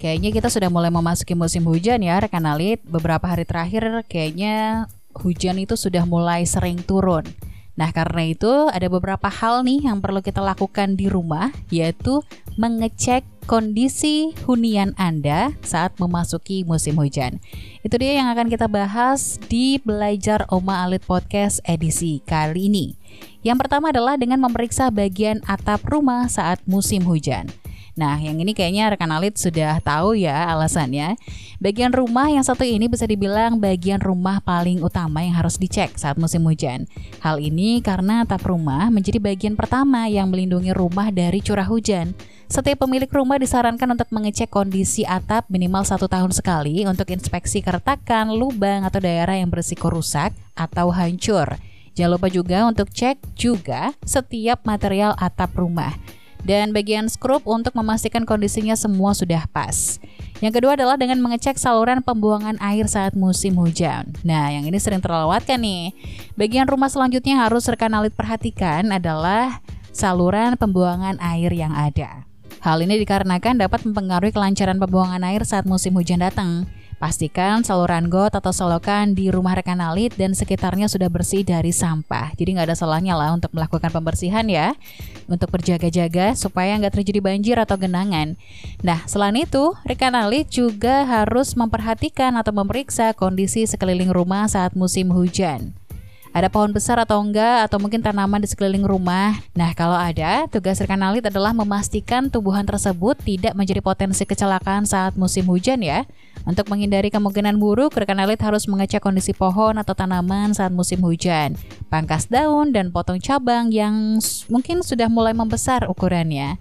Kayaknya kita sudah mulai memasuki musim hujan ya rekan Alit. Beberapa hari terakhir kayaknya hujan itu sudah mulai sering turun. Nah, karena itu ada beberapa hal nih yang perlu kita lakukan di rumah, yaitu mengecek kondisi hunian Anda saat memasuki musim hujan. Itu dia yang akan kita bahas di Belajar Oma Alit Podcast edisi kali ini. Yang pertama adalah dengan memeriksa bagian atap rumah saat musim hujan. Nah, yang ini kayaknya rekan Alit sudah tahu ya alasannya. Bagian rumah yang satu ini bisa dibilang bagian rumah paling utama yang harus dicek saat musim hujan. Hal ini karena atap rumah menjadi bagian pertama yang melindungi rumah dari curah hujan. Setiap pemilik rumah disarankan untuk mengecek kondisi atap minimal satu tahun sekali untuk inspeksi keretakan, lubang, atau daerah yang berisiko rusak atau hancur. Jangan lupa juga untuk cek juga setiap material atap rumah dan bagian skrup untuk memastikan kondisinya semua sudah pas. Yang kedua adalah dengan mengecek saluran pembuangan air saat musim hujan. Nah, yang ini sering terlewatkan nih. Bagian rumah selanjutnya harus rekan alit perhatikan adalah saluran pembuangan air yang ada. Hal ini dikarenakan dapat mempengaruhi kelancaran pembuangan air saat musim hujan datang. Pastikan saluran got atau selokan di rumah rekan alit dan sekitarnya sudah bersih dari sampah. Jadi nggak ada salahnya lah untuk melakukan pembersihan ya. Untuk berjaga-jaga supaya nggak terjadi banjir atau genangan. Nah, selain itu, rekan alit juga harus memperhatikan atau memeriksa kondisi sekeliling rumah saat musim hujan. Ada pohon besar atau enggak atau mungkin tanaman di sekeliling rumah. Nah, kalau ada, tugas rekan alit adalah memastikan tumbuhan tersebut tidak menjadi potensi kecelakaan saat musim hujan ya. Untuk menghindari kemungkinan buruk, rekan alit harus mengecek kondisi pohon atau tanaman saat musim hujan. Pangkas daun dan potong cabang yang mungkin sudah mulai membesar ukurannya.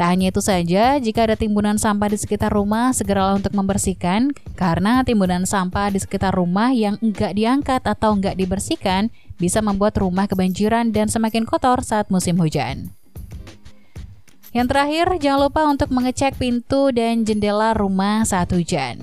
Tak hanya itu saja, jika ada timbunan sampah di sekitar rumah, segeralah untuk membersihkan, karena timbunan sampah di sekitar rumah yang enggak diangkat atau enggak dibersihkan bisa membuat rumah kebanjiran dan semakin kotor saat musim hujan. Yang terakhir, jangan lupa untuk mengecek pintu dan jendela rumah saat hujan.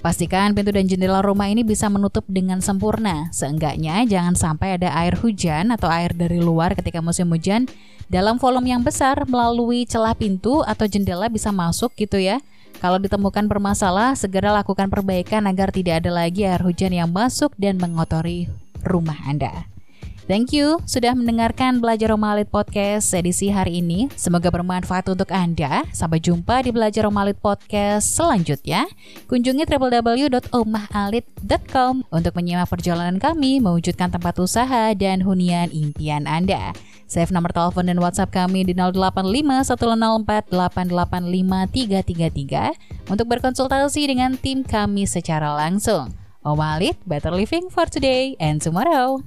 Pastikan pintu dan jendela rumah ini bisa menutup dengan sempurna. Seenggaknya jangan sampai ada air hujan atau air dari luar ketika musim hujan dalam volume yang besar melalui celah pintu atau jendela bisa masuk gitu ya. Kalau ditemukan bermasalah, segera lakukan perbaikan agar tidak ada lagi air hujan yang masuk dan mengotori rumah Anda. Thank you sudah mendengarkan Belajar Romalit Podcast edisi hari ini. Semoga bermanfaat untuk Anda. Sampai jumpa di Belajar Romalit Podcast selanjutnya. Kunjungi www.omahalit.com untuk menyimak perjalanan kami mewujudkan tempat usaha dan hunian impian Anda. Save nomor telepon dan WhatsApp kami di 085 untuk berkonsultasi dengan tim kami secara langsung. Omalit, better living for today and tomorrow.